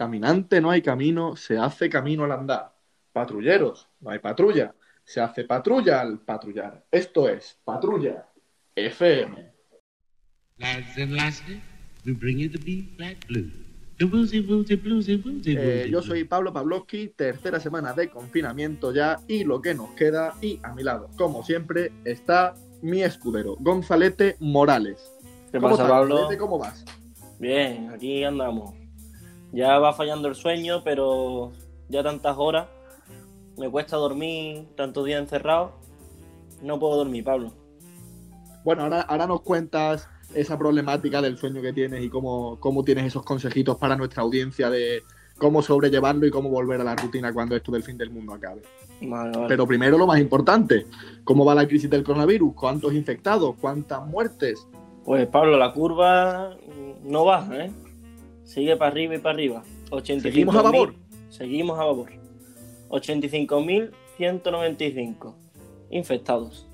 Caminante no hay camino, se hace camino al andar. Patrulleros, no hay patrulla, se hace patrulla al patrullar. Esto es Patrulla FM. Eh, yo soy Pablo Pavlovsky, tercera semana de confinamiento ya y lo que nos queda. Y a mi lado, como siempre, está mi escudero, Gonzalete Morales. ¿Qué ¿Cómo pasa, estás, Pablo? Gonzalete? ¿Cómo vas? Bien, aquí andamos. Ya va fallando el sueño, pero ya tantas horas. Me cuesta dormir tantos días encerrado. No puedo dormir, Pablo. Bueno, ahora, ahora nos cuentas esa problemática del sueño que tienes y cómo, cómo tienes esos consejitos para nuestra audiencia de cómo sobrellevarlo y cómo volver a la rutina cuando esto del fin del mundo acabe. Vale, vale. Pero primero lo más importante, ¿cómo va la crisis del coronavirus? ¿Cuántos infectados? ¿Cuántas muertes? Pues Pablo, la curva no baja, ¿eh? Sigue para arriba y para arriba. 85.000. ¿Seguimos a babor? Seguimos a babor. 85.195 infectados.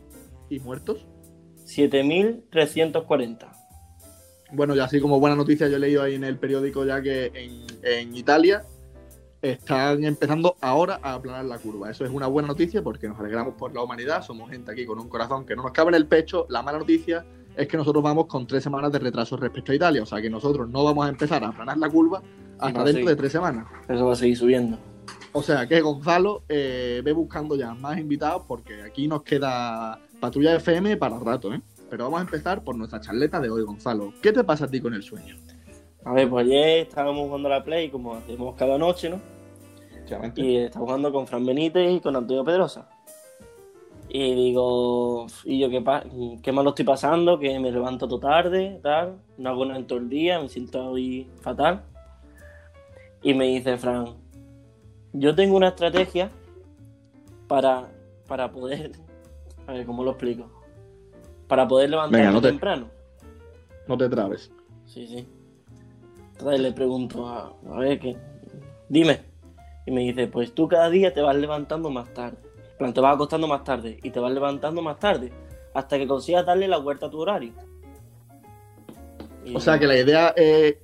¿Y muertos? 7.340. Bueno, ya así como buena noticia, yo he leído ahí en el periódico ya que en, en Italia están empezando ahora a aplanar la curva. Eso es una buena noticia porque nos alegramos por la humanidad. Somos gente aquí con un corazón que no nos cabe en el pecho. La mala noticia es que nosotros vamos con tres semanas de retraso respecto a Italia. O sea que nosotros no vamos a empezar a aplanar la curva hasta dentro de tres semanas. Eso va a seguir subiendo. O sea que Gonzalo eh, ve buscando ya más invitados porque aquí nos queda Patrulla FM para rato, ¿eh? Pero vamos a empezar por nuestra charleta de hoy, Gonzalo. ¿Qué te pasa a ti con el sueño? A ver, pues ayer estábamos jugando a la Play como hacemos cada noche, ¿no? Y estaba jugando con Fran Benítez y con Antonio Pedrosa. Y digo, y yo qué, qué mal lo estoy pasando, que me levanto todo tarde, tal, no hago nada en todo el día, me siento hoy fatal. Y me dice Fran, yo tengo una estrategia para, para poder, a ver, ¿cómo lo explico? Para poder levantarme Venga, no te- temprano. No te trabes. Sí, sí. Entonces le pregunto, a, a ver, ¿qué? dime. Y me dice, pues tú cada día te vas levantando más tarde. En plan, te vas acostando más tarde y te vas levantando más tarde. Hasta que consigas darle la vuelta a tu horario. Y- O sea que la idea eh,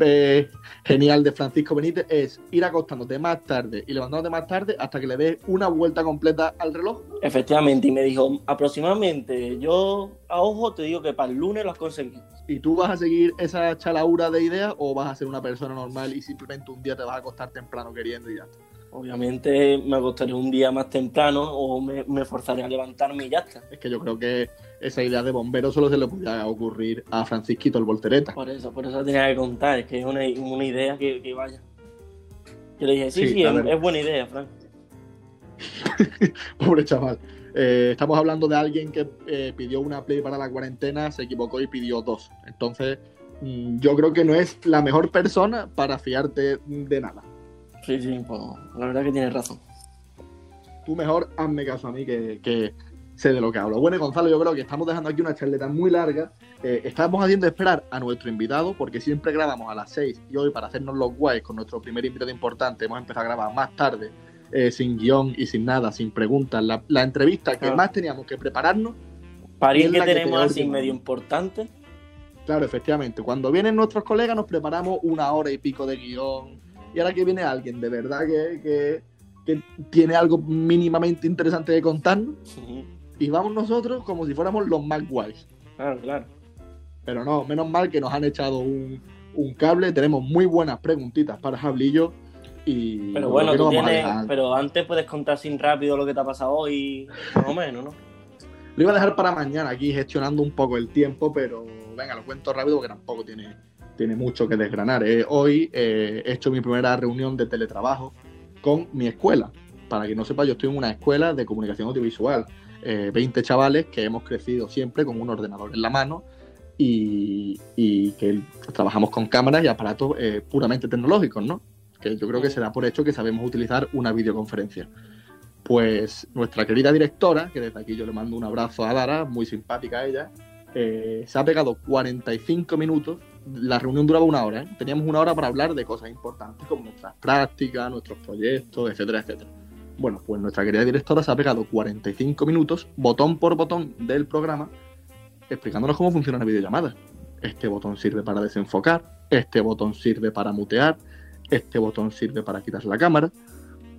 eh, genial de Francisco Benítez es ir acostándote más tarde y levantándote más tarde hasta que le des una vuelta completa al reloj. Efectivamente, y me dijo, aproximadamente, yo a ojo te digo que para el lunes lo has conseguido. ¿Y tú vas a seguir esa chalaura de ideas o vas a ser una persona normal y simplemente un día te vas a acostar temprano queriendo y ya está? Obviamente me acostaré un día más temprano o me, me forzaré a levantarme y ya está. Es que yo creo que esa idea de bombero solo se le podía ocurrir a Francisquito el Voltereta. Por eso, por eso tenía que contar, es que es una, una idea que, que vaya. Yo le dije, sí, Sí, es, buena idea, Frank. Pobre chaval. Eh, estamos hablando de alguien que eh, pidió una Play para la cuarentena, se equivocó y pidió dos. Entonces, mm, yo creo que no es la mejor persona para fiarte de nada. Sí, sí, pues la verdad que tienes razón. Tú mejor hazme caso a mí que, que sé de lo que hablo. Bueno, Gonzalo, yo creo que estamos dejando aquí una charleta muy larga. Eh, estamos haciendo esperar a nuestro invitado porque siempre grabamos a las 6 y hoy para hacernos los guays con nuestro primer invitado importante hemos empezado a grabar más tarde, eh, sin guion y sin nada, sin preguntas. La, la entrevista que Claro. más teníamos que prepararnos París que que tenemos peor así que medio importante. Claro, efectivamente. Cuando vienen nuestros colegas nos preparamos una hora y pico de guion. Y ahora que viene alguien de verdad que, que- que tiene algo mínimamente interesante contarnos, Ujú. y vamos nosotros como si fuéramos los más guays. Claro, claro. Pero no, menos mal que nos han echado un, un cable. Tenemos muy buenas preguntitas para Jablillo. Y Pero bueno, tú tienes, pero antes puedes contar sin rápido lo que te ha pasado hoy, más o menos, ¿no? Lo iba a dejar para mañana aquí gestionando un poco el tiempo, pero venga, lo cuento rápido porque tampoco tiene, tiene mucho que desgranar. Eh, hoy eh, he hecho mi primera reunión de teletrabajo con mi escuela. Para que no sepa, yo estoy en una escuela de comunicación audiovisual. Eh, 20 chavales que hemos crecido siempre con un ordenador en la mano y, y que trabajamos con cámaras y aparatos eh, puramente tecnológicos, ¿no? Que yo creo que se da por hecho que sabemos utilizar una videoconferencia pues nuestra querida directora, que desde aquí yo le mando un abrazo a Dara, muy simpática ella, eh, se ha pegado 45 minutos. La reunión duraba una hora, ¿eh? teníamos una hora para hablar de cosas importantes como nuestras prácticas, nuestros proyectos, etcétera, etcétera. Bueno, pues nuestra querida directora se ha pegado 45 minutos, botón por botón del programa, explicándonos cómo funciona la videollamada. Este botón sirve para desenfocar, este botón sirve para mutear, este botón sirve para quitar la cámara.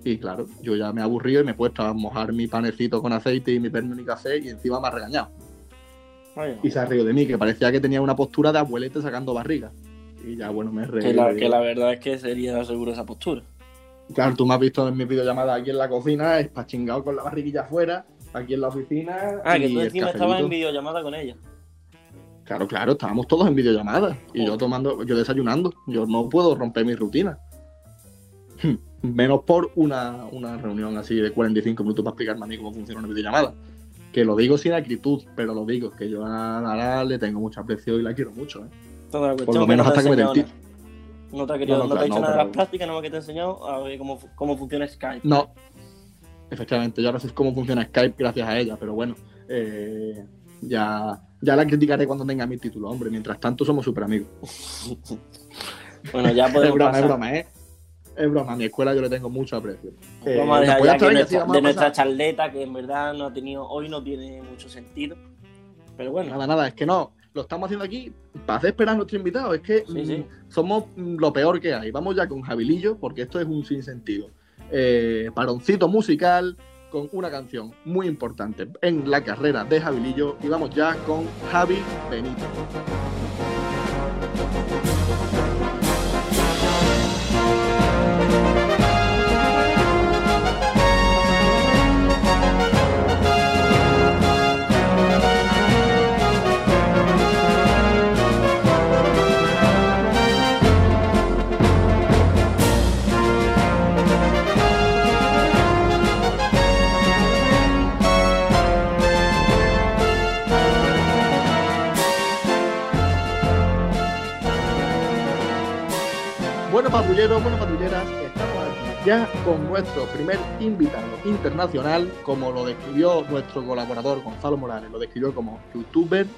Y claro, yo ya me he aburrido y me he puesto a mojar mi panecito con aceite y mi perno y café y encima me ha regañado. Y se ha reído de mí, que parecía que tenía una postura de abuelete sacando barriga. Y ya, bueno, me he reído. Que la, que la verdad es que sería seguro esa postura. Claro, tú me has visto en mi videollamada aquí en la cocina, espachingado con la barriguilla afuera, aquí en la oficina. Ah, que tú encima estabas en videollamada con ella. Claro, claro, estábamos todos en videollamada. Y yo tomando, yo desayunando. Yo no puedo romper mi rutina. Menos por una, una reunión así de 45 minutos para explicarme a mí cómo funciona una videollamada. Que lo digo sin acritud, pero lo digo, que yo a Lara le tengo mucho aprecio y la quiero mucho, ¿eh? Por lo menos hasta que me den No te ha, querido, no, no, te ha dicho nada de las prácticas, nada más que te he enseñado a ver cómo, cómo funciona Skype. No, efectivamente, yo ahora sé cómo funciona Skype gracias a ella, pero bueno, eh, ya, ya la criticaré cuando tenga mi título, hombre. Mientras tanto, somos súper amigos. bueno, ya podemos. es broma, pasar. es broma, ¿eh? Es broma, a mi escuela yo le tengo mucho aprecio. Eh, vamos a dejar ya que nuestra, de nuestra charleta, que en verdad no ha tenido, hoy no tiene mucho sentido. Pero bueno. Nada, nada, es que no. Lo estamos haciendo aquí para hacer esperar a nuestro invitado. Es que sí, sí. Mm, somos lo peor que hay. Vamos ya con Javilillo, porque esto es un sinsentido. Eh, paroncito musical con una canción muy importante en la carrera de Javilillo. Y vamos ya con Javi Benito. Patrulleros, bueno, patrulleras, estamos aquí ya con nuestro primer invitado internacional, como lo describió nuestro colaborador Gonzalo Morales, lo describió como youtuber,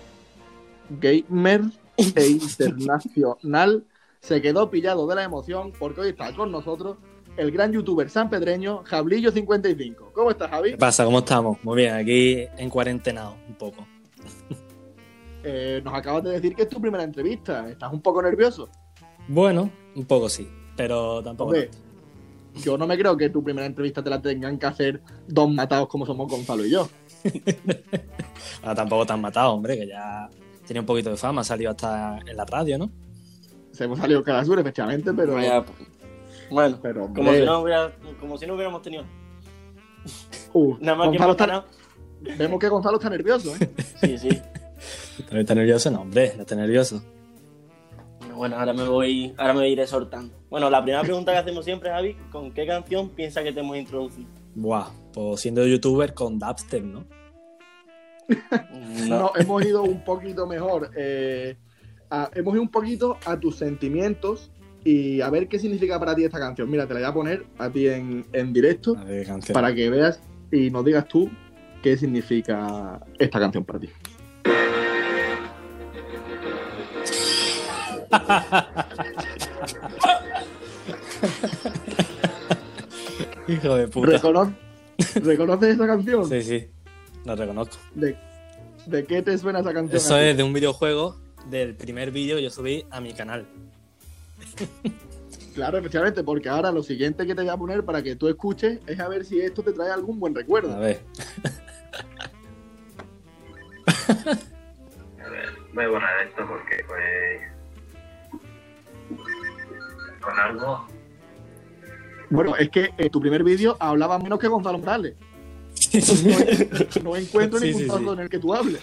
gamer e internacional. Se quedó pillado de la emoción porque hoy está con nosotros el gran youtuber sanpedreño Jablillo55. ¿Cómo estás, Javi? ¿Qué pasa? ¿Cómo estamos? Muy bien, aquí en cuarentenado un poco. Eh, nos acabas de decir que es tu primera entrevista. ¿Estás un poco nervioso? Bueno, un poco sí, pero tampoco. Hombre, yo no me creo que tu primera entrevista te la tengan que hacer dos matados como somos Gonzalo y yo. ah, tampoco te han matado, hombre, que ya tiene un poquito de fama, ha salido hasta en la radio, ¿no? Se hemos salido cada sur, efectivamente, pero. Vaya, bueno, pero, como, si no hubiera, como si no hubiéramos tenido. Uh, Nada más Gonzalo que está... Vemos que Gonzalo está nervioso, ¿eh? sí, sí. ¿Está nervioso? No, hombre, no está nervioso. Bueno, ahora me voy, ahora me iré soltando. Bueno, la primera pregunta que hacemos siempre, Javi, ¿con qué canción piensa que te hemos introducido? Buah, pues siendo youtuber con dubstep, ¿no? no. no, hemos ido un poquito mejor. Eh, a, hemos ido un poquito a tus sentimientos y a ver qué significa para ti esta canción. Mira, te la voy a poner a ti en, en directo ver, para que veas y nos digas tú qué significa esta canción para ti. Hijo de puta. ¿Recono ¿Reconoces esa canción? Sí, sí, la reconozco. ¿De, ¿De, qué te suena esa canción? Eso es de un videojuego del primer vídeo que yo subí a mi canal. Claro, efectivamente, porque ahora lo siguiente que te voy a poner para que tú escuches es a ver si esto te trae algún buen recuerdo. A ver. a ver, voy a borrar esto porque pues con algo. Bueno, es que en tu primer vídeo hablaba menos que Gonzalo Morales. No, no encuentro sí, ningún sí, sí. en el que tú hables.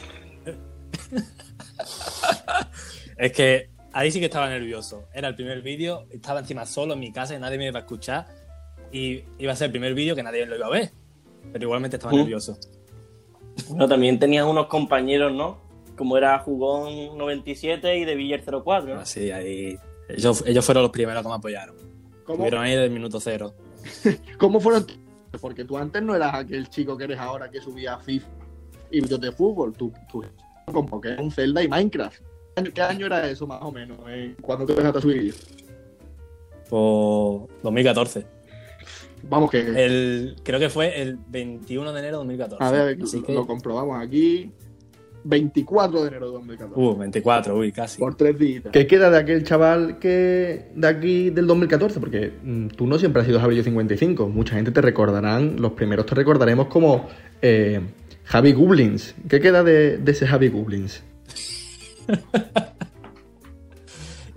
Es que ahí sí que estaba nervioso. Era el primer vídeo, estaba encima solo en mi casa y nadie me iba a escuchar. Y iba a ser el primer vídeo que nadie lo iba a ver. Pero igualmente estaba ¿Mm? nervioso. Bueno, también tenías unos compañeros, ¿no? Como era Jugón 97 y de Villar 04. ¿no? Así, ahí ellos, ellos, fueron los primeros que me apoyaron. ¿Cómo? Estuvieron ahí desde el minuto cero. ¿Cómo fueron? Porque tú antes no eras aquel chico que eres ahora que subía FIFA y vídeos de fútbol. Tú, tú como que un Zelda y Minecraft. ¿Qué año era eso más o menos? Eh? ¿Cuándo te empezaste a subir? Pues 2014. Vamos que... El, creo que fue el 21 de enero de 2014. A ver, lo, que... lo comprobamos aquí. 24 de enero de 2014. Uh, 24, uy, casi. Por tres días. ¿Qué queda de aquel chaval que de aquí del 2014? Porque mm, tú no siempre has sido Javillo 55. Mucha gente te recordarán, los primeros te recordaremos como eh, Javi Gublins. ¿Qué queda de, de ese Javi Gublins?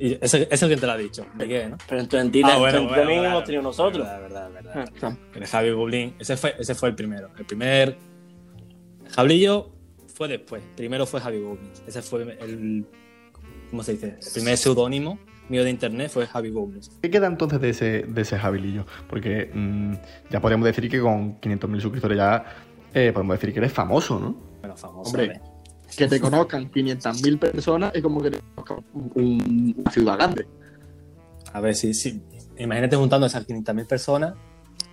Y ese es el que te lo ha dicho. ¿De qué, no? Pero en tu entidad Ah, bueno, en hemos tenido nosotros. Verdad, verdad, verdad. Ah, claro. El Javi Goblin, ese fue, ese fue el primero. El primer. Jablillo fue después. Primero fue Javi Goblin. Ese fue el. ¿Cómo se dice? El primer seudónimo mío de internet fue Javi Goblin. ¿Qué queda entonces de ese, de ese Javilillo? Porque mm, ya podemos decir que con 500.000 suscriptores ya eh, podemos decir que eres famoso, ¿no? Bueno, famoso. Hombre. ¿vale? Que te conozcan 500.000 personas es como que te conozcan un- un- una ciudad grande. A ver, sí, sí. Imagínate juntando esas 500.000 personas.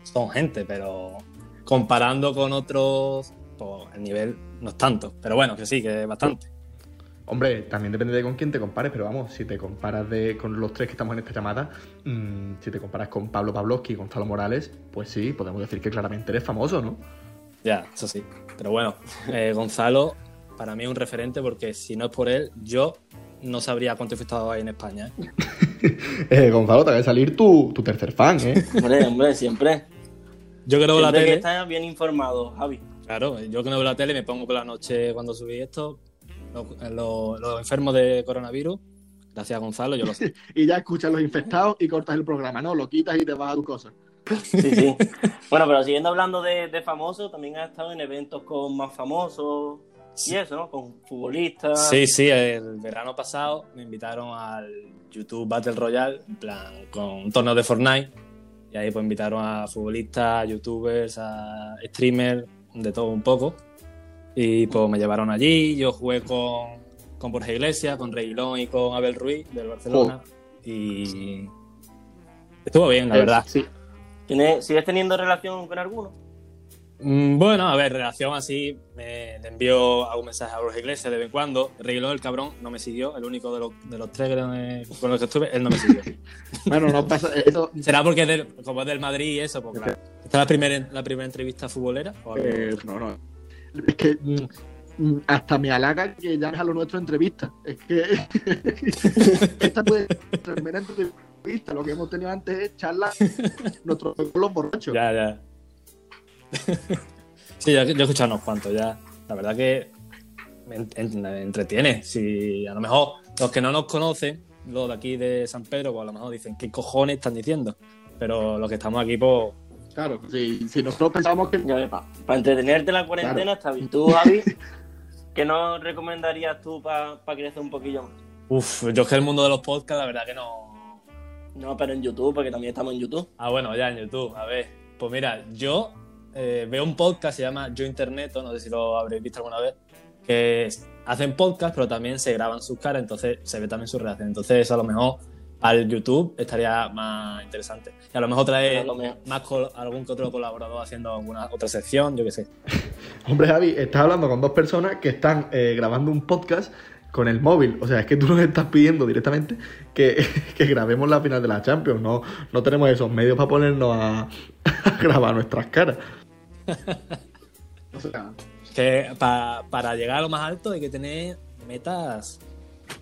Son gente, pero comparando con otros, pues el nivel no es tanto. Pero bueno, que sí, que es bastante. Hombre, también depende de con quién te compares, pero vamos, si te comparas de, con los tres que estamos en esta llamada, mm, si te comparas con Pablo Pavlovsky y Gonzalo Morales, pues sí, podemos decir que claramente eres famoso, ¿no? Ya, eso sí. Pero bueno, eh, Gonzalo para mí es un referente porque si no es por él, yo no sabría cuánto he estado ahí en España. ¿eh? Eh, Gonzalo, te va a salir tu, tu tercer fan, ¿eh? Hombre, hombre, siempre. Yo que la Siempre que tele, estás bien informado, Javi. Claro, yo que no veo la tele me pongo por la noche cuando subí esto, los, los- los enfermos de coronavirus, gracias a Gonzalo, yo lo sé. Y ya escuchas los infectados y cortas el programa, ¿no? Lo quitas y te vas a tu cosa. Sí, sí. bueno, pero siguiendo hablando de, de famosos, también has estado en eventos con más famosos y eso, ¿no? Con futbolistas. Sí, sí, el verano pasado me invitaron al YouTube Battle Royale, en plan, con un torneo de Fortnite. Y ahí pues invitaron a futbolistas, a youtubers, a streamers, de todo un poco. Y pues me llevaron allí, yo jugué con, con Borja Iglesias, con Reguilón y con Abel Ruiz del Barcelona. Y estuvo bien, la Eh, verdad. Sí. ¿Tienes- ¿Sigues teniendo relación con alguno? Mm, Bueno, a ver, relación así, me, le envío algún mensaje a Borja Iglesias de vez en cuando. Reguilón, el cabrón, no me siguió. El único de los, de los tres no- con los que estuve, él no me siguió. Bueno, no pasa. Eso, ¿Será porque es del, como es del Madrid y eso? Pues claro. ¿Esta es la primera, la primera entrevista futbolera? Eh, no, no. Es que mm, mm, hasta me halaga que llames a lo nuestro entrevista. Es que esta puede ser la primera entrevista. Lo que hemos tenido antes es charlas nuestros los borrachos. Ya, ya. sí, yo, yo he escuchado unos cuantos ya. La verdad que me, en- en- me entretiene. Si a lo mejor los que no nos conocen, los de aquí de San Pedro, pues a lo mejor dicen, ¿qué cojones están diciendo? Pero los que estamos aquí, pues Claro, si, si nosotros pensábamos que. Ya ves, para entretenerte en la cuarentena está bien. Tú, Javi, ¿qué nos recomendarías tú para crecer un poquillo más? Uf, yo es que el mundo de los podcasts, la verdad que no. No, pero en YouTube, porque también estamos en YouTube. Ah, bueno, ya en YouTube, a ver. Pues mira, yo eh, veo un podcast, se llama Yo Interneto, no sé si lo habréis visto alguna vez, que hacen podcast, pero también se graban sus caras, entonces se ve también su reacción. Entonces, a lo mejor al YouTube estaría más interesante. Y a lo mejor trae A lo mejor. más algún que otro colaborador haciendo alguna otra sección, yo qué sé. Hombre, Javi, estás hablando con dos personas que están eh, grabando un podcast con el móvil. O sea, es que tú nos estás pidiendo directamente que, que grabemos la final de la Champions. No, no tenemos esos medios para ponernos a, a grabar nuestras caras. O sea, Que pa- para llegar a lo más alto hay que tener metas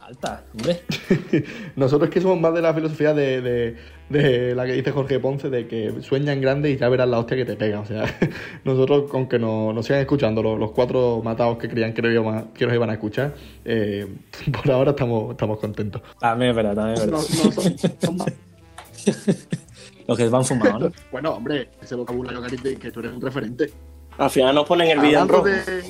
altas, hombre. Nosotros que somos más de la filosofía de, de- de la que dice Jorge Ponce, de que sueña en grande y ya verás la hostia que te pega. O sea, nosotros con que nos, nos sigan escuchando los, los cuatro matados que creían que, nos iban a- que nos iban a escuchar, eh, por ahora estamos, estamos contentos. También es verdad, también es no, verdad. no son- son más- Los que van fumados, ¿no? Bueno, hombre, ese vocabulario que, que tú eres un referente. Al final nos ponen el vídeo en rojo. de.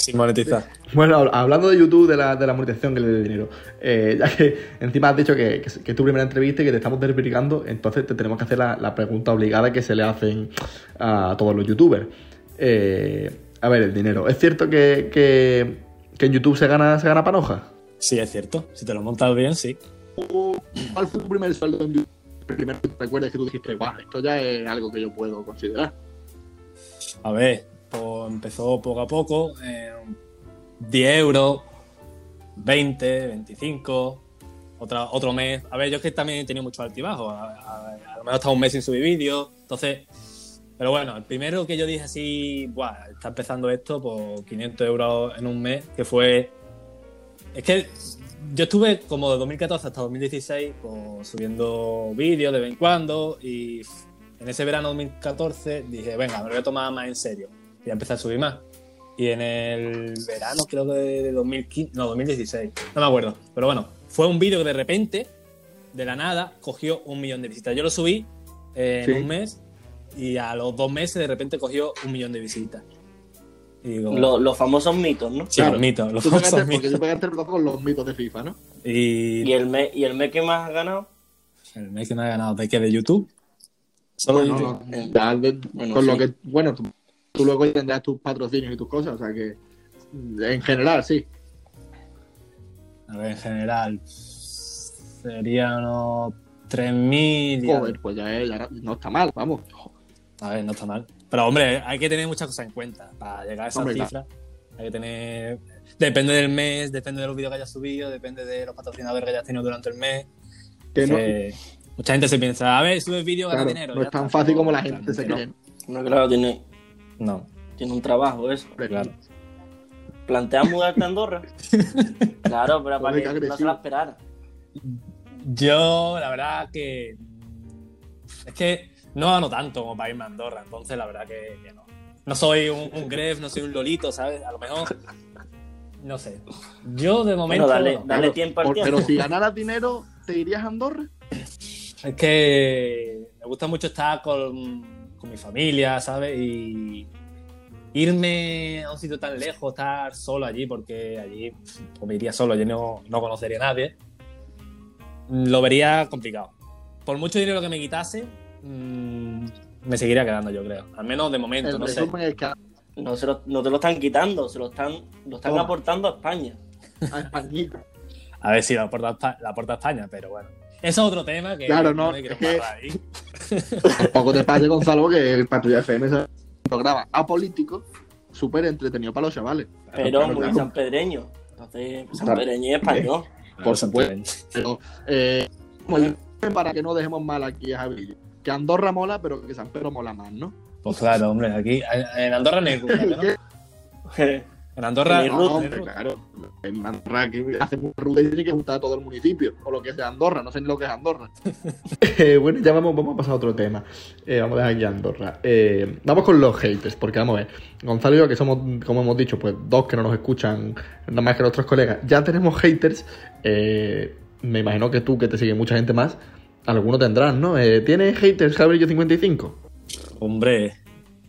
Sin monetizar. Bueno, hab- hablando de YouTube, de la, de la monetización que le dé dinero, eh, ya que encima has dicho que, que es que es tu primera entrevista y que te estamos desvirgando, entonces te tenemos que hacer la, la pregunta obligada que se le hacen a todos los youtubers. Eh, a ver, el dinero. ¿Es cierto que, que, que en YouTube se gana, se gana panoja? Sí, es cierto. Si te lo montas bien, sí. ¿Cuál fue tu primer sueldo en YouTube? Primero que te que tú dijiste, guau, esto ya es algo que yo puedo considerar. A ver, pues empezó poco a poco. eh, 10 euros, 20, 25, otra, otro mes. A ver, yo es que también he tenido mucho altibajo. A, a- a lo mejor he estado un mes sin subir vídeos. Entonces, Pero bueno, el primero que yo dije así, Buah, está empezando esto por 500 euros en un mes, que fue... Es que yo estuve como de 2014 hasta 2016 pues, subiendo vídeos de vez en cuando y en ese verano 2014 dije, venga, me lo voy a tomar más en serio. Y ya empecé a subir más. Y en el verano, creo que de 2015, no, 2016, no me acuerdo. Pero bueno, fue un vídeo que de repente, de la nada, cogió un millón de visitas. Yo lo subí eh, en Sí. un mes y a los dos meses de repente cogió un millón de visitas. Y digo, Lo- los famosos mitos, ¿no? sí, Claro. los mitos, los Tú pegaste, famosos porque mitos. tú pegaste el con los mitos de FIFA, ¿no? Y, ¿Y el mes, y el mes que más has ganado? el mes que me ha ganado de qué, de YouTube. Solo Bueno, YouTube. no, ya de- bueno, con lo que, bueno, tú, tú luego tendrás tus patrocinios y tus cosas, o sea que en general sí. A ver, en general, serían unos 3.000. y algo. Joder, pues ya, es- ya no está mal, vamos. A ver, no está mal. Pero hombre, hay que tener muchas cosas en cuenta para llegar a esa Hombre, cifra. Hay que tener. Depende del mes, depende de los vídeos que hayas subido, depende de los patrocinadores que hayas tenido durante el mes. Que no, Que Mucha gente se piensa, a ver, subes vídeo, gana claro, dinero. no es tan está. fácil como la gente se cree. No, claro, tiene, No, tiene un trabajo eso. Claro. ¿Planteas mudarte a Andorra? claro, pero para que qué no se la esperara. Yo, la verdad que. Es que no gano tanto como para irme a Andorra, entonces la verdad que, que no. No soy un, un Gref, no soy un Lolito, ¿sabes? A lo mejor. No sé. Yo de momento. Bueno, dale, no. dale Claro, tiempo al por- tiempo. Pero si ganaras dinero, ¿te irías a Andorra? Es que me gusta mucho estar con, con mi familia, ¿sabes? Y irme a un sitio tan lejos, estar solo allí, porque allí pues, me iría solo, yo no, no conocería a nadie, lo vería complicado. Por mucho dinero que me quitase, mm, me seguiría quedando, yo creo. Al menos de momento, El no sé. es que No, se lo, no te lo están quitando, se lo están, lo están aportando a España. a Españita. A ver si la aporta, a Espa- la aporta a España, pero bueno. Eso es otro tema que Claro, no, me quiero es ahí. Tampoco te pases, Gonzalo, que el Patrulla FM es un programa apolítico, súper entretenido para los chavales. Pero claro, muy claro. sanpedreño. Entonces, sanpedreño y español. Por supuesto. Pero, eh, para que no dejemos mal aquí a Javi, que Andorra mola, pero que San Pedro mola más, ¿no? Pues claro, hombre, aquí en Andorra no hay ruta, ¿no? En Andorra No, hombre, claro. En Andorra que hacemos ruta y tiene que juntar a todo el municipio, o lo que sea Andorra, no sé ni lo que es Andorra. Eh, bueno, ya vamos, vamos a pasar a otro tema. Eh, vamos a dejar aquí a Andorra. Eh, vamos con los haters, porque vamos a ver. Gonzalo y yo, que somos, como hemos dicho, pues dos que no nos escuchan nada más que nuestros colegas, ya tenemos haters. Eh, me imagino que tú, que te sigue mucha gente más, alguno tendrás, ¿no? Eh, ¿Tienes haters, Javier55? Hombre,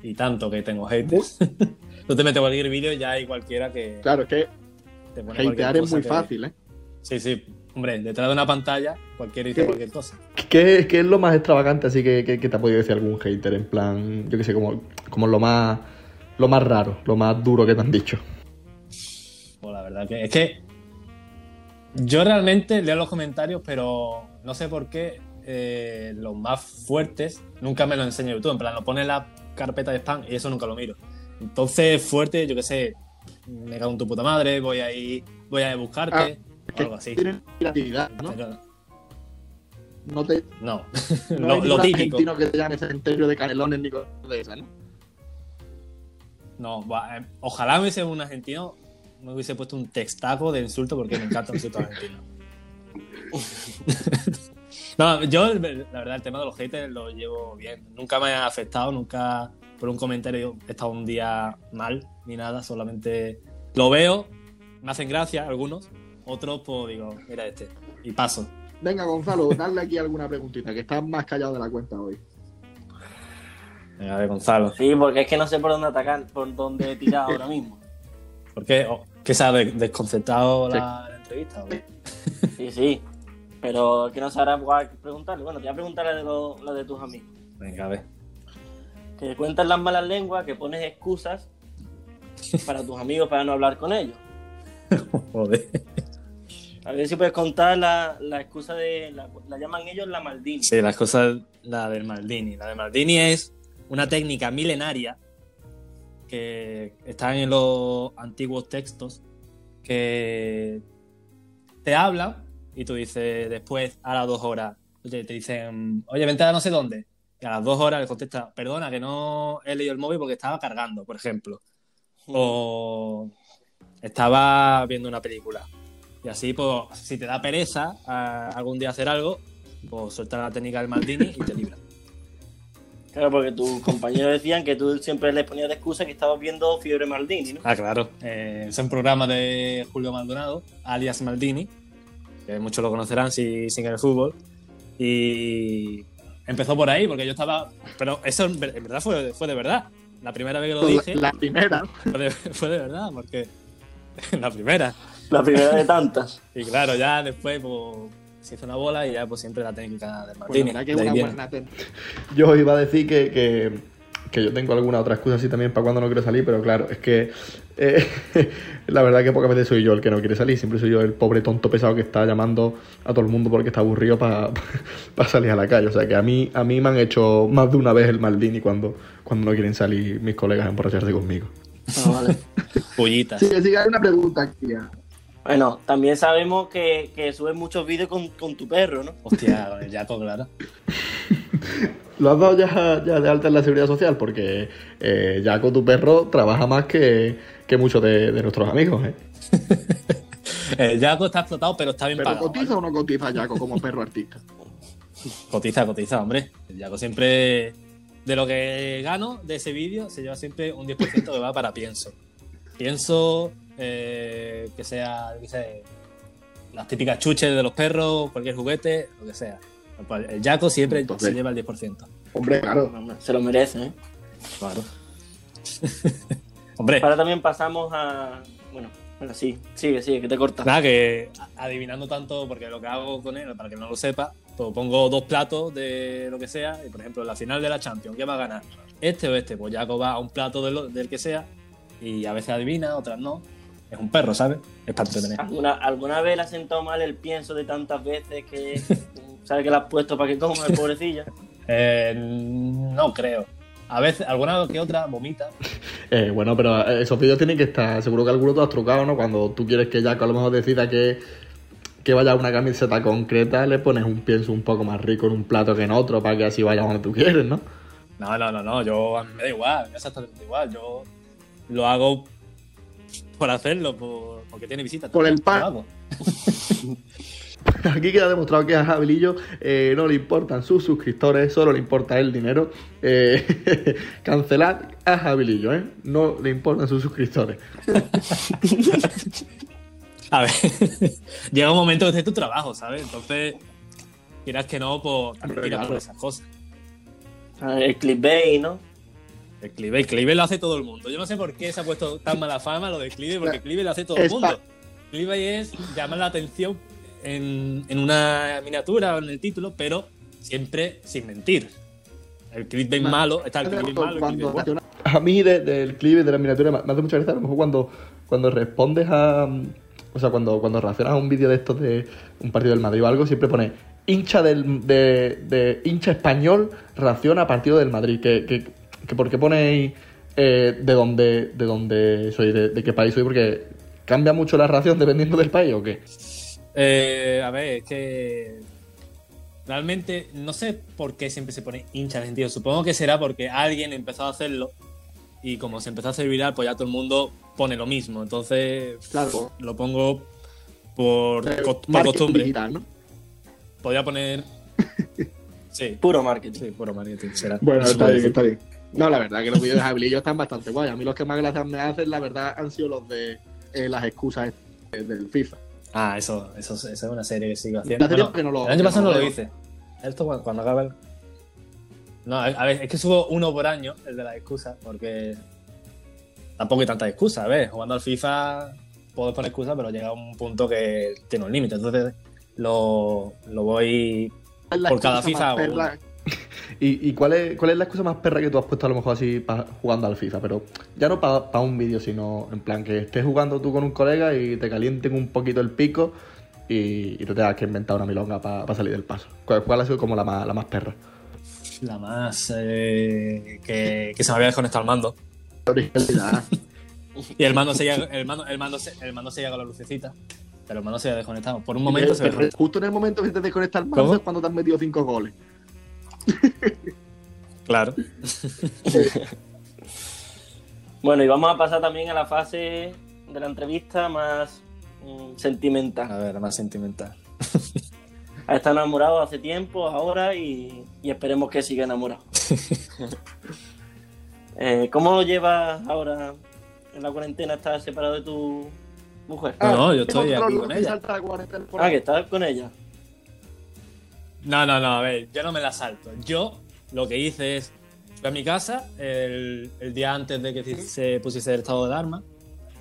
y tanto que tengo haters. Tú te metes cualquier vídeo y ya hay cualquiera que Claro, es que te pone hatear es muy que- fácil, ¿eh? Sí, sí. Hombre, detrás de una pantalla cualquiera dice cualquier cosa. ¿Qué, qué es lo más extravagante así que, que- que te ha podido decir algún hater? En plan, yo qué sé, como, como lo más lo más raro, lo más duro que te han dicho. Pues la verdad que es que yo realmente leo los comentarios, pero no sé por qué eh, los más fuertes nunca me lo enseña YouTube. En plan, lo pone en la carpeta de spam y eso nunca lo miro. Entonces, fuerte, yo qué sé, me cago en tu puta madre, voy a ir, voy a buscarte, Ah, o Que algo así. tienen creatividad, ¿no? Pero No, te, no, no lo, hay lo típico. que te llame cementerio de canelones ni cosas de esas, ¿no? No, eh, ojalá me hubiese un argentino, me hubiese puesto un textaco de insulto porque me encanta el insulto argentino. no, yo, la verdad, el tema de los haters lo llevo bien. Nunca me ha afectado, nunca por un comentario he estado un día mal ni nada, solamente lo veo, me hacen gracia algunos, otros, pues digo, mira este, y paso. Venga, Gonzalo, darle aquí alguna preguntita, que estás más callado de la cuenta hoy. Venga, de Gonzalo. Sí, porque es que no sé por dónde atacar, por dónde tirar ahora mismo. ¿Por qué? Oh, ¿Qué de- desconcertado la, la entrevista? Sí, sí. Pero que no sabrá preguntarle. Bueno, te voy a preguntar la de, lo- la de tus amigos. Venga, a ver. Que cuentas las malas lenguas, que pones excusas para tus amigos para no hablar con ellos. Joder. A ver si puedes contar la, la excusa de. La, la llaman ellos la Maldini. Sí, las cosas, la del Maldini. La del Maldini es una técnica milenaria que está en los antiguos textos que te hablan y tú dices después, a las dos horas, oye, te dicen, oye, vente a no sé dónde. Y a las dos horas le contesta, perdona, que no he leído el móvil porque estaba cargando, por ejemplo. O estaba viendo una película. Y así, pues, si te da pereza a- algún día hacer algo, pues suelta la técnica del Maldini y te libra. Claro, porque tus compañeros decían que tú siempre les ponías de excusa que estabas viendo Fiebre Maldini, ¿no? Ah, claro. Eh, es un programa de Julio Maldonado, alias Maldini, que muchos lo conocerán si siguen el fútbol. Y empezó por ahí, porque yo estaba. Pero eso en ver- en verdad fue, fue de verdad. La primera vez que lo dije La primera. fue de, fue de verdad, porque. La primera. La primera de tantas. Y claro, ya después pues, se hizo una bola y ya pues siempre la técnica del Maldini. la verdad que de una buena Yo iba a decir que, que, que yo tengo alguna otra excusa así también para cuando no quiero salir, pero claro, es que eh, la verdad que pocas veces soy yo el que no quiere salir, siempre soy yo el pobre tonto pesado que está llamando a todo el mundo porque está aburrido para salir a la calle. O sea que a mí, a mí me han hecho más de una vez el Maldini cuando, cuando no quieren salir mis colegas a emborracharse conmigo. Ah, vale. Pullitas. Sí, sí, hay una pregunta aquí. ya. Bueno, también sabemos que, que subes muchos vídeos con, con tu perro, ¿no? Hostia, con el Jaco, claro. ¿Lo has dado ya, ya de alta en la seguridad social? Porque eh, ya con tu perro trabaja más que, que muchos de, de nuestros amigos. ¿eh? Jaco está explotado, pero está bien ¿Pero pagado. cotiza o no cotiza Jaco como perro artista? Cotiza, cotiza, hombre. El Yaco siempre, de lo que gano de ese vídeo, se lleva siempre un 10% que va para pienso. Pienso eh, que sea, las típicas chuches de los perros, cualquier juguete, lo que sea. Pues El Yaco siempre Entonces- se lleva el 10%. Hombre, claro. Se lo merece, ¿eh? Claro. hombre, Ahora también pasamos a. Bueno, bueno, sí, sigue, sigue, que te corta. nada, que adivinando tanto, porque lo que hago con él, para que no lo sepa, pues pongo dos platos de lo que sea, y por ejemplo, en la final de la Champions, ¿qué va a ganar? ¿Este o este? Pues Jaco va a un plato de lo- del que sea, y a veces adivina, otras no. Es un perro, ¿sabes? Es para entretener. ¿Alguna, ¿Alguna vez le ha sentado mal el pienso de tantas veces que sabe que le has puesto para que coma el pobrecillo? Eh, no creo. A veces, alguna que otra vomita. Eh, bueno, pero esos vídeos tienen que estar, seguro que alguno tú has trucado, ¿no? Cuando tú quieres que Jaco a lo mejor decida que, que vaya a una camiseta concreta, le pones un pienso un poco más rico en un plato que en otro para que así vaya donde tú quieres, ¿no? No, no, no, no, yo a mí me da igual, me da exactamente igual. Yo lo hago por hacerlo, por- porque tiene visitas. Por el pan. Aquí queda demostrado que a Javilillo eh, no le importan sus suscriptores, solo le importa el dinero. Eh, cancelad a Javilillo, ¿eh? No le importan sus suscriptores. A ver, llega un momento que es tu trabajo, ¿sabes? Entonces, quieras que no, pues también tiras por esas cosas. El clickbait, ¿no? El clive, el clive lo hace todo el mundo. Yo no sé por qué se ha puesto tan mala fama lo de clive, porque clive lo hace todo el mundo. Clive es llamar la atención en, en una miniatura o en el título, pero siempre sin mentir. El clickbait malo, está el clickbait malo, el Cuando clickbait bueno. A mí de- del clip y de la miniatura me hace mucha gracia, a lo mejor cuando, cuando respondes a... O sea, cuando, cuando reaccionas a un vídeo de estos de un partido del Madrid o algo, siempre pone hincha del, de, de hincha español reacciona a partido del Madrid. Que, que, que ¿Por qué ponéis eh, de dónde de dónde soy, de, de qué país soy? Porque cambia mucho la reacción dependiendo del país o qué. Eh, a ver, es que realmente no sé por qué siempre se pone hincha argentino. Supongo que será porque alguien empezó a hacerlo y como se empezó a hacer viral, pues ya todo el mundo pone lo mismo. Entonces Claro. lo pongo por, cost- por costumbre. digital, ¿no? Podría poner. Sí, Puro marketing. sí, puro marketing será. Bueno, está bien, está bien. No, la verdad que los vídeos de Javilillo están bastante guay. A mí los que más gracias me hacen, la verdad, han sido los de eh, las excusas del FIFA. Ah, eso, eso, eso es una serie que sigo haciendo. Hace tiempo Bueno, que no lo- el año pasado no no lo hice. Esto cuando, cuando acabe el... No, a ver, es que subo uno por año, el de las excusas, porque tampoco hay tanta excusa. A ver, jugando al FIFA puedo poner excusas, pero llega a un punto que tiene un límite. Entonces lo, lo voy... La Por cada FIFA más ¿Y, y cuál, es, cuál es la excusa más perra que tú has puesto a lo mejor así pa- jugando al FIFA? Pero ya no para un vídeo, sino en plan que estés jugando tú con un colega y te calienten un poquito el pico y, y tú tengas que inventar una milonga para salir del paso. ¿Cuál, cuál ha sido como la más, la más perra? La más... eh, que, que se me había desconectado el mando. originalidad. Y el mando seguía, el mando, el mando, se- el mando seguía con la lucecita. Pero el mando se había desconectado. Por un momento se. Justo en el momento que te desconectas el mando ¿Cómo? es cuando te has metido cinco goles. Claro. Bueno, y vamos a pasar también a la fase de la entrevista más mm, sentimental. A ver, más sentimental. Ha estado enamorado hace tiempo, ahora, y, y esperemos que siga enamorado. Eh, ¿Cómo lo llevas ahora en la cuarentena? ¿Estás separado de tu mujer? No, no, yo otro estoy aquí con ella. Ah, que estás con ella. No, no, no, a ver, yo no me la salto. Yo lo que hice es, fui a mi casa el, el día antes de que se pusiese el estado de alarma,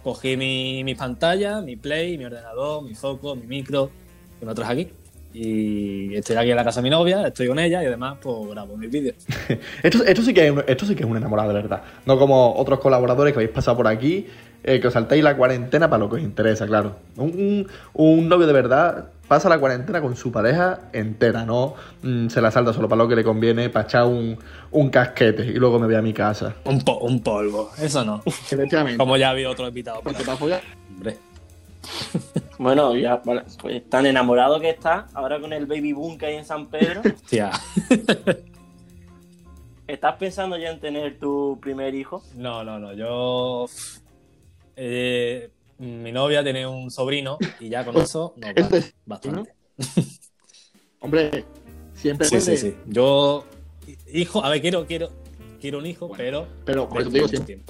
cogí mi, mi pantalla, mi play, mi ordenador, mi foco, mi micro, que me lo traje aquí. Y estoy aquí en la casa de mi novia, estoy con ella y además pues grabo mis vídeos. Esto, esto, sí que es, esto sí que es un enamorado de verdad. No como otros colaboradores que habéis pasado por aquí, eh, que os saltáis la cuarentena para lo que os interesa, claro. Un, un- un novio de verdad pasa la cuarentena con su pareja entera, no mm, se la salta solo para lo que le conviene, para echar un, un casquete y luego me voy a mi casa. Un, po- un polvo, eso no. Efectivamente. Como ya ha habido otro invitado por Porque para follar. Hombre. Bueno, ya, vale, pues tan enamorado que está, ahora con el baby boom que hay en San Pedro, Tía. ¿estás pensando ya en tener tu primer hijo? No, no, no. Yo. Eh, mi novia tiene un sobrino y ya con eso nos vale bastante. Hombre, siempre Sí, sí, sí. Yo. Hijo, a ver, quiero, quiero, quiero un hijo, Bueno, pero. Pero por eso digo, siempre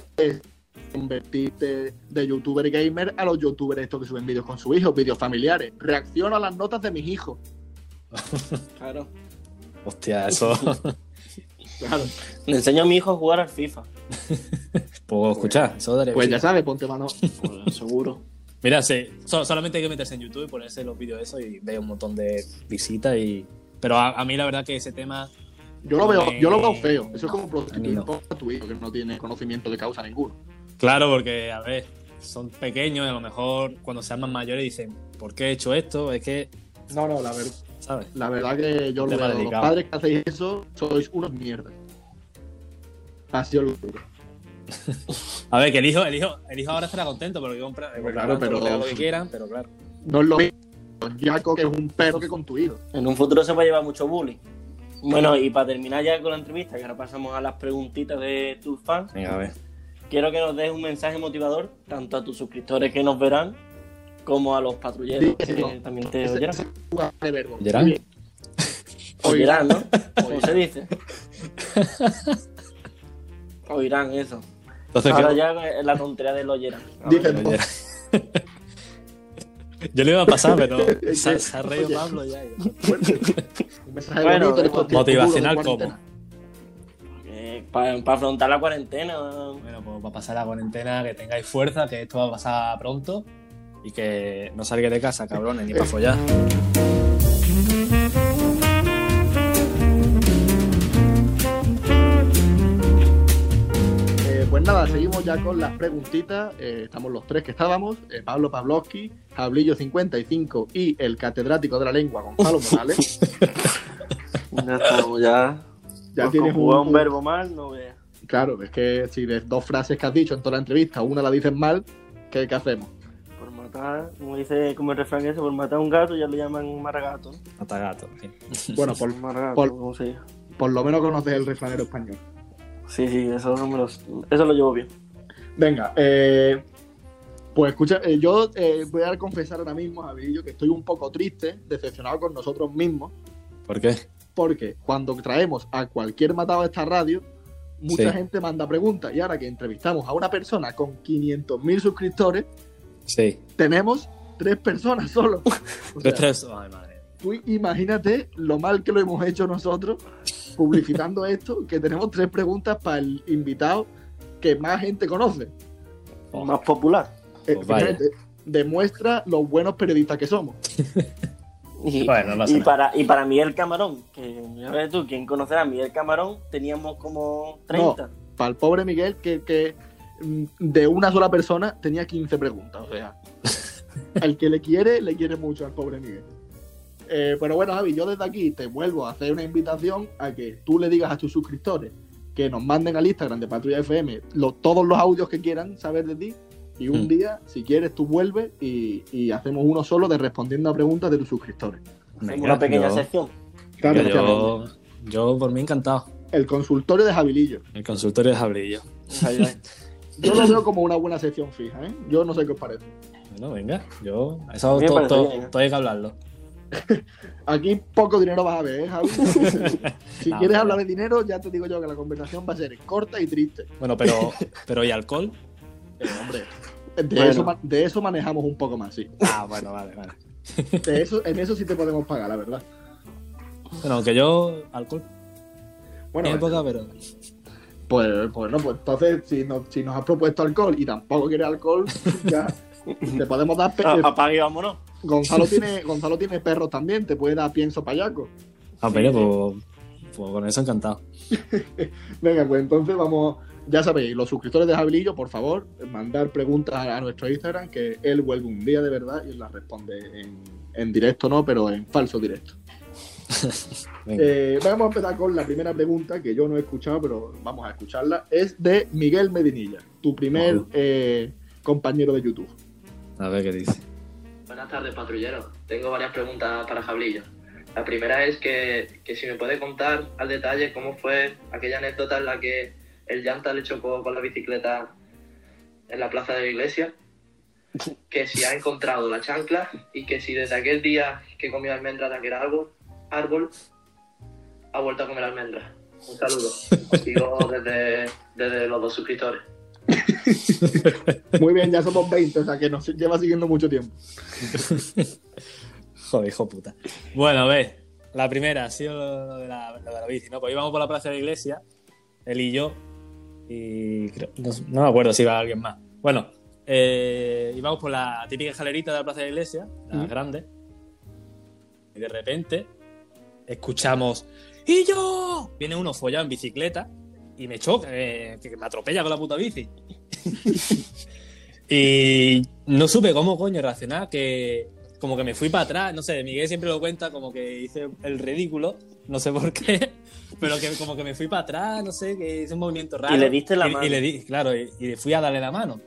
convertirte de youtuber gamer a los youtubers estos que suben vídeos con su hijo, vídeos familiares. Reacciono a las notas de mis hijos. Claro. Hostia, eso. Claro. Le enseño a mi hijo a jugar al FIFA. Puedo escuchar, eso daría Pues ya sabes, ponte mano. Pues, seguro. Mira, sí, so- solamente hay que meterse en YouTube y ponerse los vídeos de eso y ve un montón de visitas y. Pero a, a mí la verdad que ese tema. Yo lo veo, yo lo veo feo. Eso es como prostituir no. a tu hijo que no tiene conocimiento de causa ninguno. Claro, porque, a ver, son pequeños y a lo mejor cuando sean más mayores dicen, ¿por qué he hecho esto? Es que, No, no, la, ver- ¿sabes? la verdad que yo lo veo. Los padres que hacéis eso sois unos mierdas. Así os lo digo. A ver, que el hijo, el hijo, el hijo ahora estará contento porque compra, Pues claro, pero- lo que quieran, pero claro. No es lo mismo Jaco, que es un perro, que con tu hijo. En un futuro se va a llevar mucho bullying. Bueno, y para terminar ya con la entrevista, que ahora pasamos a las preguntitas de tus fans, Venga, a ver. quiero que nos des un mensaje motivador tanto a tus suscriptores que nos verán como a los patrulleros Sí, sí, que no. también te oyeran. ese jugador de verbo. ¿Oyeran? Oirán, ¿no? ¿Cómo se dice? Oirán, eso. Entonces, Ahora ¿qué- ya es la tontería del oyeran. Dicen. Yo le iba a pasar, pero se, ha reído oye. Pablo ya. mensaje Bueno, Motivacional, ¿cómo? cuarentena. Para afrontar la cuarentena. Bueno, pues va a pasar la cuarentena, que tengáis fuerza, que esto va a pasar pronto y que no salgáis de casa, cabrones, ni para follar. Eh, pues nada, seguimos ya con las preguntitas. Eh, estamos los tres que estábamos: eh, Pablo Pavlovsky, Jablillo55 y el catedrático de la lengua, Gonzalo Morales. Ya estamos, ya. Ya tienes un, un verbo mal, no veas. Claro, es que si de dos frases que has dicho en toda la entrevista, una la dices mal, ¿qué, qué hacemos? Matar, como dice como el refrán ese, por matar a un gato ya lo llaman margato. Matagato. sí. Bueno, por, Margato, por- como se diga. por lo menos conoces el refranero español. Sí, sí, eso, no me lo, eso lo llevo bien. Venga, eh, pues escucha, eh, yo eh, voy a confesar ahora mismo, Javillo, que estoy un poco triste, decepcionado con nosotros mismos, ¿Por qué? porque cuando traemos a cualquier matado a esta radio, mucha Sí. gente manda preguntas y ahora que entrevistamos a una persona con 500.000 suscriptores, Sí. tenemos tres personas solo. O sea, tres. Ay, madre. tú imagínate lo mal que lo hemos hecho nosotros publicitando esto, que tenemos tres preguntas para el invitado que más gente conoce. Oh. Más popular. Eh, Pues vaya. demuestra los buenos periodistas que somos. Y, Bueno, no y para, y para Miguel Camarón, que tú, quien conocerá a Miguel Camarón, teníamos como 30. Para el pobre Miguel, que, que de una sola persona tenía 15 preguntas. O sea, al que le quiere, le quiere mucho al pobre Miguel. Eh, pero bueno, Javi, yo desde aquí te vuelvo a hacer una invitación a que tú le digas a tus suscriptores que nos manden al Instagram de Patrulla FM lo- todos los audios que quieran saber de ti. Y un Mm. día, si quieres, tú vuelves y, y hacemos uno solo de respondiendo a preguntas de tus suscriptores. Venga, una pequeña yo- sección. Claro, yo, yo, por mí encantado. El consultorio de Jabilillo. El consultorio de Jabrillo. Yo lo veo como una buena sección fija, ¿eh? Yo no sé qué os parece. Bueno, venga, yo. Eso todo, ¿eh? todo hay que hablarlo. Aquí poco dinero vas a ver, ¿eh, Javi? si No, quieres hablar de dinero, ya te digo yo que la conversación va a ser corta y triste. Bueno, pero, pero ¿y alcohol? Pero, hombre, de, Bueno. eso, de eso manejamos un poco más, sí. Ah, bueno, vale, vale. De eso, en eso sí te podemos pagar, la verdad. Bueno, aunque yo, alcohol, Bueno, en época, pero. Pues, pues no, pues entonces, si nos, si nos has propuesto alcohol y tampoco quieres alcohol, ya te podemos dar. pe- Ah, Apague y vámonos. Gonzalo, tiene, Gonzalo tiene perros también, te puede dar pienso payaco. Ah, pero pues, pues con eso encantado. Venga, pues entonces vamos. Ya sabéis, los suscriptores de Jabilillo, por favor, mandar preguntas a, a nuestro Instagram, que él vuelve un día de verdad y las responde en, en directo, no, pero en falso directo. Eh, vamos a empezar con la primera pregunta que yo no he escuchado, pero vamos a escucharla. Es de Miguel Medinilla, tu primer eh, compañero de YouTube. A ver qué dice. Buenas tardes, patrullero. Tengo varias preguntas para Jablillo. La primera es que, que si me puede contar al detalle cómo fue aquella anécdota en la que el llanta le chocó con la bicicleta en la plaza de la iglesia, que si ha encontrado la chancla y que si desde aquel día que comió almendra de aquel árbol, árbol ha vuelto a comer almendra. Un saludo. Os sigo desde, desde los dos suscriptores. Muy bien, ya somos 20, o sea que nos lleva siguiendo mucho tiempo. Joder, hijo puta. Bueno, a ver, la primera ha sido lo de la, lo de la bici, ¿no? Pues íbamos por la plaza de la iglesia, él y yo, y creo, no, no me acuerdo si iba alguien más. Bueno, eh, íbamos por la típica escalerita de la plaza de la iglesia, la Mm. grande, y de repente escuchamos ¡Y yo! Viene uno follado en bicicleta y me choca, eh, que me atropella con la puta bici. y no supe cómo coño reaccionar, que como que me fui para atrás, no sé, Miguel siempre lo cuenta como que hice el ridículo, no sé por qué, pero que como que me fui para atrás, no sé, que hice un movimiento raro. Y le diste la Y- mano. Y le di, claro, y, y fui a darle la mano.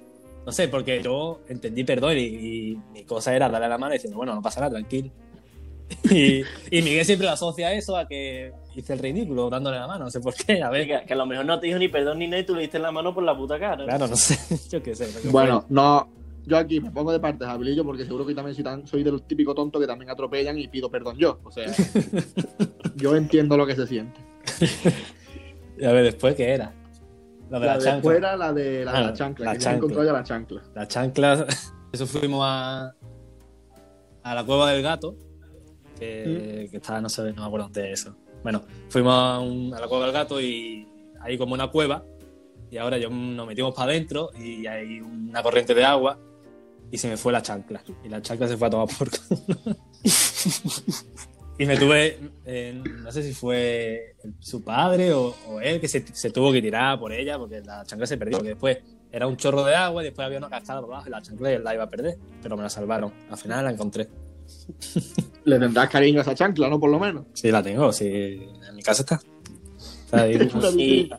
No sé, porque yo entendí perdón y, y mi cosa era darle la mano y diciendo, bueno, no pasa nada, tranquilo. Y, y Miguel siempre lo asocia a eso, a que hice el ridículo dándole la mano, no sé por qué, a ver. Que, que a lo mejor no te dijo ni perdón ni nada y tú le diste la mano por la puta cara. Claro, no sé, yo qué sé. Bueno, no. Yo aquí me pongo de parte, Jabilillo, porque seguro que también soy, tan, soy del típico tonto que también atropellan y pido perdón yo. O sea, yo entiendo lo que se siente. Y a ver, después, ¿qué era? Lo de La la, de chancla. fuera, la de la, de Ah, la chancla, la que chancla. encontró ya la chancla. La chancla, eso fuimos a, a la cueva del gato, que, que está, no sé, no me acuerdo de eso. Bueno, fuimos a, un- a la cueva del gato y hay como una cueva y ahora yo nos metimos para adentro y hay una corriente de agua y se me fue la chancla y la chancla se fue a tomar por y me tuve, eh, no sé si fue su padre o, o él que se, se tuvo que tirar por ella porque la chancla se perdió, porque después era un chorro de agua y después había una cascada por abajo y la chancla la iba a perder, pero me la salvaron. Al final la encontré. Le tendrás cariño a esa chancla, ¿no? Por lo menos. Sí, la tengo, sí. En mi casa está. Está ahí. Y,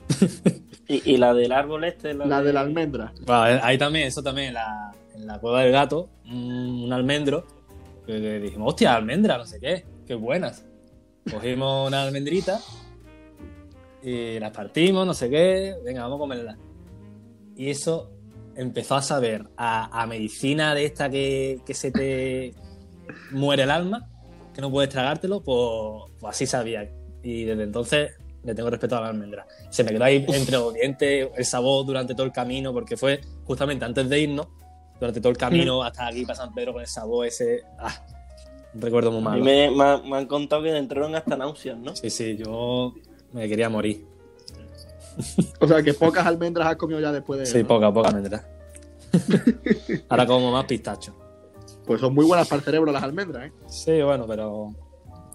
y, y la del árbol este. La de la almendra. Bueno, ahí también, eso también, la, en la cueva del gato, un, un almendro, que, que dijimos, hostia, almendra, no sé qué, qué buenas. Cogimos una almendrita y las partimos, no sé qué, venga, vamos a comerla. Y eso empezó a saber a, a medicina de esta que, que se te muere el alma, que no puedes tragártelo, pues, pues así sabía. Y desde entonces le tengo respeto a la almendra. Se me quedó ahí entre los dientes el sabor durante todo el camino, porque fue justamente antes de irnos, durante todo el camino hasta aquí para San Pedro con el sabor ese. Ah, un recuerdo muy A mí malo. me, me han- me han contado que entraron hasta náuseas, ¿no? Sí, sí, yo me quería morir. O sea, que pocas almendras has comido ya después de Sí, ¿no? poca, poca almendra. Ahora como más pistacho. Pues son muy buenas para el cerebro las almendras, ¿eh? Sí, bueno, pero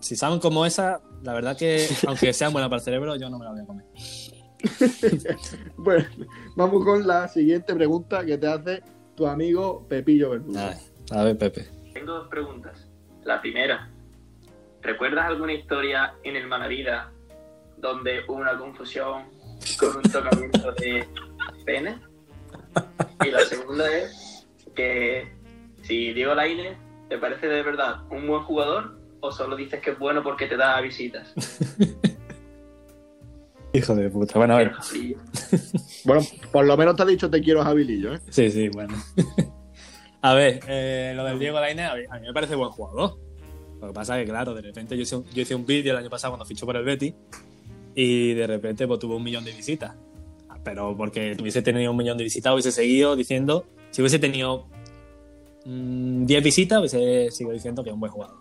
si saben como esa, la verdad que aunque sean buenas para el cerebro, yo no me la voy a comer. Bueno, vamos con la siguiente pregunta que te hace tu amigo Pepillo Verdugo. A ver, Pepe. Tengo dos preguntas. La primera, ¿recuerdas alguna historia en el Malavida donde hubo una confusión con un tocamiento de pene? Y la segunda es que si Diego Lainez te parece de verdad un buen jugador o solo dices que es bueno porque te da visitas. Hijo de puta. Bueno, a ver. Bueno, por lo menos te ha dicho te quiero Javilillo, ¿eh? Sí, sí, bueno. a ver, eh, lo del Diego Lainez, a mí, a mí me parece buen jugador. Lo que pasa es que, claro, de repente yo hice un, yo hice un vídeo el año pasado cuando fichó por el Betty y de repente pues, tuvo un millón de visitas. Pero porque hubiese tenido un millón de visitas, hubiese seguido diciendo, si hubiese tenido mm, 10 visitas, hubiese seguido diciendo que es un buen jugador.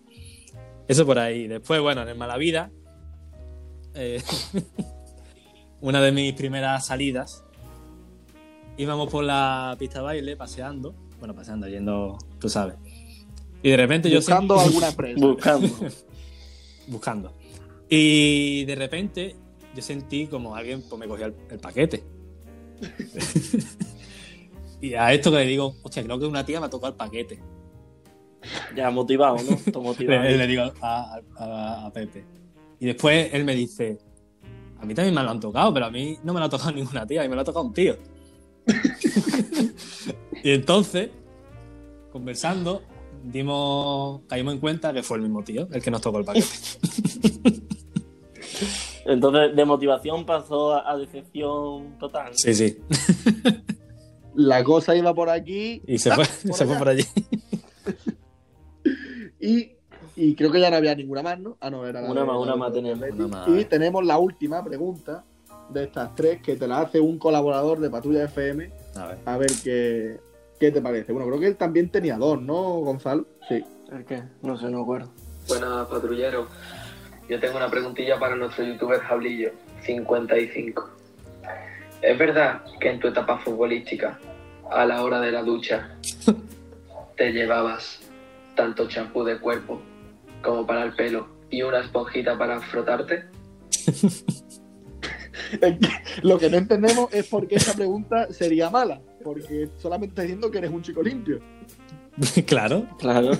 Eso por ahí. Después, bueno, en el Malavida, eh, una de mis primeras salidas, íbamos por la pista de baile paseando, bueno, paseando, yendo, tú sabes. Y de repente yo Buscando alguna empresa. Buscando. buscando. Y de repente yo sentí como alguien pues, me cogía el, el paquete. y a esto que le digo, hostia, creo que una tía me ha tocado el paquete. Ya motivado, ¿no? Motivado. Le, le digo a, a- a Pepe. Y después él me dice, a mí también me lo han tocado, pero a mí no me lo ha tocado ninguna tía, a mí me lo ha tocado un tío. y entonces, conversando, dimos, caímos en cuenta que fue el mismo tío el que nos tocó el paquete. Entonces, de motivación pasó a, a decepción total. Sí, sí. La cosa iba por aquí Y se fue, por se fue por allí. y, y creo que ya no había ninguna más, ¿no? Ah, no, era la Una más, una más tenemos. Una más. Y tenemos la última pregunta de estas tres que te la hace un colaborador de Patrulla FM. A ver. A ver qué, qué te parece. Bueno, creo que él también tenía dos, ¿no, Gonzalo? Sí. ¿El qué? No sé, no me acuerdo. Buenas, patrullero. Yo tengo una preguntilla para nuestro youtuber Jablillo, 55. ¿Es verdad que en tu etapa futbolística, a la hora de la ducha, te llevabas tanto champú de cuerpo como para el pelo y una esponjita para frotarte? Lo que no entendemos es por qué esa pregunta sería mala. Porque solamente está diciendo que eres un chico limpio. claro. Claro.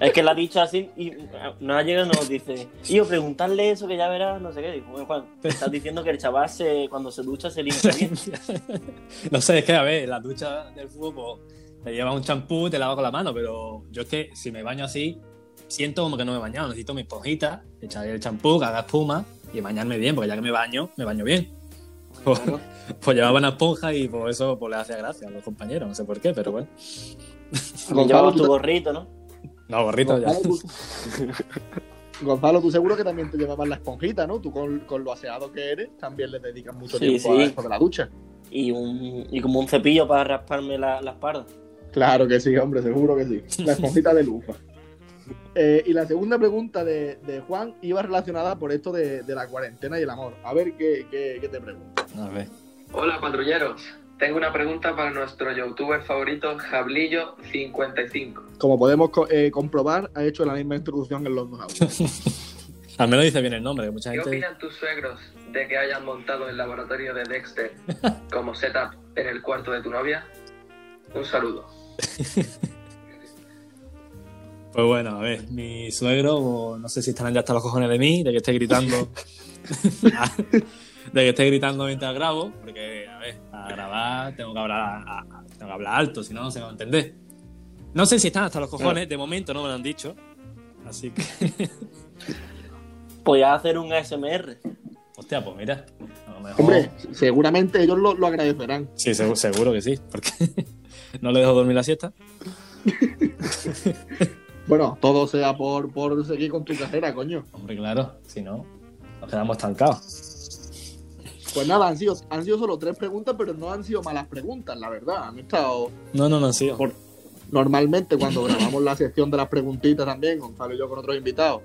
es que la ha dicho así y nos ha llegado y nos dice, tío, preguntarle eso que ya verás, no sé qué. "Bueno, Juan, estás diciendo que el chaval se- cuando se ducha se limpia bien. no sé, es que a ver, la ducha del fútbol pues, te llevas un champú y te lavas con la mano, pero yo es que si me baño así, siento como que no me he bañado. Necesito mi esponjita, echarle el champú, que haga espuma y bañarme bien, porque ya que me baño, me baño bien. Pues, Claro. pues llevaba una esponja y por eso pues, le hacía gracia a los compañeros, no sé por qué, pero bueno. Llevabas ¿tú tu gorrito, ¿no? No, gorrito ya. Gonzalo, tú, Gonzalo, tú seguro que también te llevabas la esponjita, ¿no? Tú con, con lo aseado que eres, también le dedicas mucho Sí, tiempo sí. a esto de la ducha. Y, un, y como un cepillo para rasparme la, la espalda. Claro que sí, hombre, seguro que sí. La esponjita de lufa. Eh, y la segunda pregunta de, de Juan iba relacionada por esto de, de la cuarentena y el amor. A ver qué, qué- qué te pregunto. A ver. Hola, patrulleros. Tengo una pregunta para nuestro youtuber favorito, Jablillo55. Como podemos co- eh, comprobar, ha hecho la misma introducción en los dos audios. Al menos dice bien el nombre, que mucha ¿Qué gente. opinan tus suegros de que hayan montado el laboratorio de Dexter como setup en el cuarto de tu novia? Un saludo. Pues bueno, a ver, mi suegro, no sé si estarán ya hasta los cojones de mí, de que esté gritando. De que esté gritando mientras grabo, porque, a ver, para grabar tengo que hablar, a- a- tengo que hablar alto, si no, no se me va a entender. No sé si están hasta los cojones, de momento no me lo han dicho. Así que, Podías hacer un ASMR. hostia, pues mira, a lo mejor. Hombre, seguramente ellos lo, lo agradecerán. Sí, seguro, seguro que sí, porque no le dejo dormir la siesta. Bueno, todo sea por, por seguir con tu carrera, coño. Hombre, claro, si no, nos quedamos estancados. Pues nada, han sido, han sido solo tres preguntas, pero no han sido malas preguntas, la verdad. Han estado. No, no, no han sido. Por- Normalmente, cuando grabamos la sección de las preguntitas también, Gonzalo y yo con otros invitados,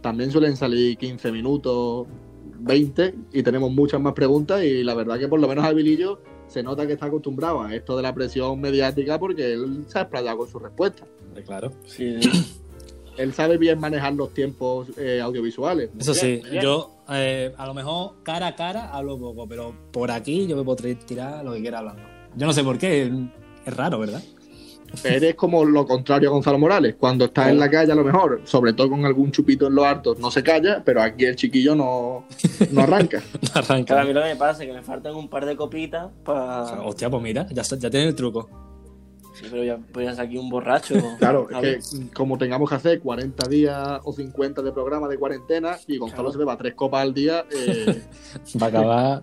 también suelen salir 15 minutos, 20, y tenemos muchas más preguntas. Y la verdad que por lo menos Abilillo se nota que está acostumbrado a esto de la presión mediática porque él se ha explayado con sus respuestas. Claro. Sí, Él sabe bien manejar los tiempos eh, audiovisuales. Eso bien, sí, bien. yo eh, a lo mejor cara a cara hablo poco, pero por aquí yo me tra- tirar lo que quiera hablando. Yo no sé por qué, es raro, ¿verdad? Eres como lo contrario a Gonzalo Morales. Cuando está en la calle, a lo mejor, sobre todo con algún chupito en los hartos, no se calla, pero aquí el chiquillo no, no arranca. No arranca. Claro, a mí lo que me pasa es que me faltan un par de copitas para... Hostia, pues mira, ya, está- ya tiene el truco. Sí, pero ya podías aquí un borracho. Claro, es que como tengamos que hacer 40 días o 50 de programa de cuarentena y Gonzalo Claro. se beba tres copas al día, eh, Va a acabar.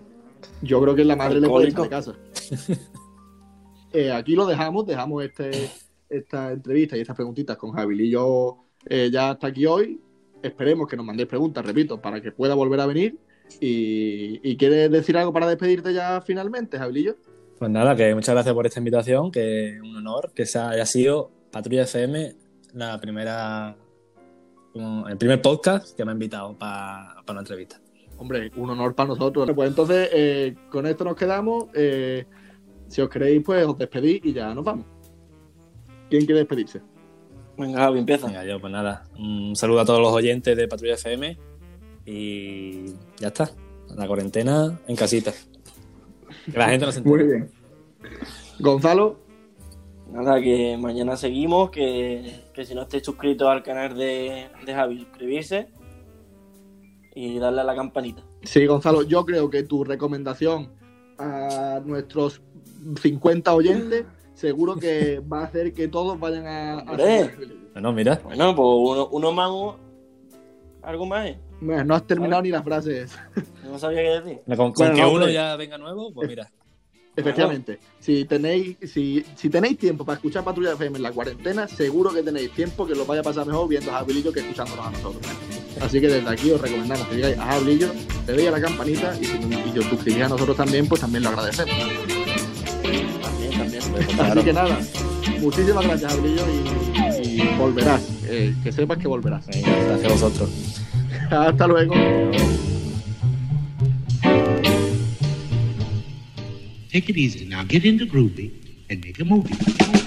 yo creo que la madre le puede echar Alcohólico. de casa. Eh, aquí lo dejamos, dejamos este, esta entrevista y estas preguntitas con Jabilillo eh, ya hasta aquí hoy. Esperemos que nos mandéis preguntas, repito, para que pueda volver a venir. Y, y ¿quieres decir algo para despedirte ya finalmente, Jabilillo? Pues nada, que muchas gracias por esta invitación, que es un honor que haya sido Patrulla FM la primera, el primer podcast que me ha invitado para una entrevista. Hombre, un honor para nosotros. Pues entonces, eh, con esto nos quedamos. Eh, si os queréis, pues os despedís y ya nos vamos. ¿Quién quiere despedirse? Venga, Javi, empieza. Venga, yo, pues nada, un saludo a todos los oyentes de Patrulla FM y ya está. La cuarentena en casita. Que la gente no se entere. bien. Gonzalo, Nada, que mañana seguimos, que, que si no estáis suscritos al canal de, de Javi, suscribirse y darle a la campanita. sí, Gonzalo, yo creo que tu recomendación a nuestros 50 oyentes seguro que va a hacer que todos vayan a... a. Bueno, mira, Bueno, pues uno, uno más, algo más, ¿eh? Bueno, no has terminado ni las frases. No sabía qué decir. con, con Bueno, que no, uno ya venga nuevo, pues mira. Efectivamente, si tenéis, si, si tenéis tiempo para escuchar Patrulla FM en la cuarentena, seguro que tenéis tiempo que lo vaya a pasar mejor viendo a Javilillo que escuchándonos a nosotros. Así que desde aquí os recomendamos que digáis a Javilillo, le deis a la campanita y si y os suscribís a nosotros también, pues también lo agradecemos. También, también. Así que nada, muchísimas gracias Javilillo y, y volverás, eh, que sepas que volverás. Venga, gracias a vosotros. Hasta luego. Take it easy now. Get into groovy and make a movie.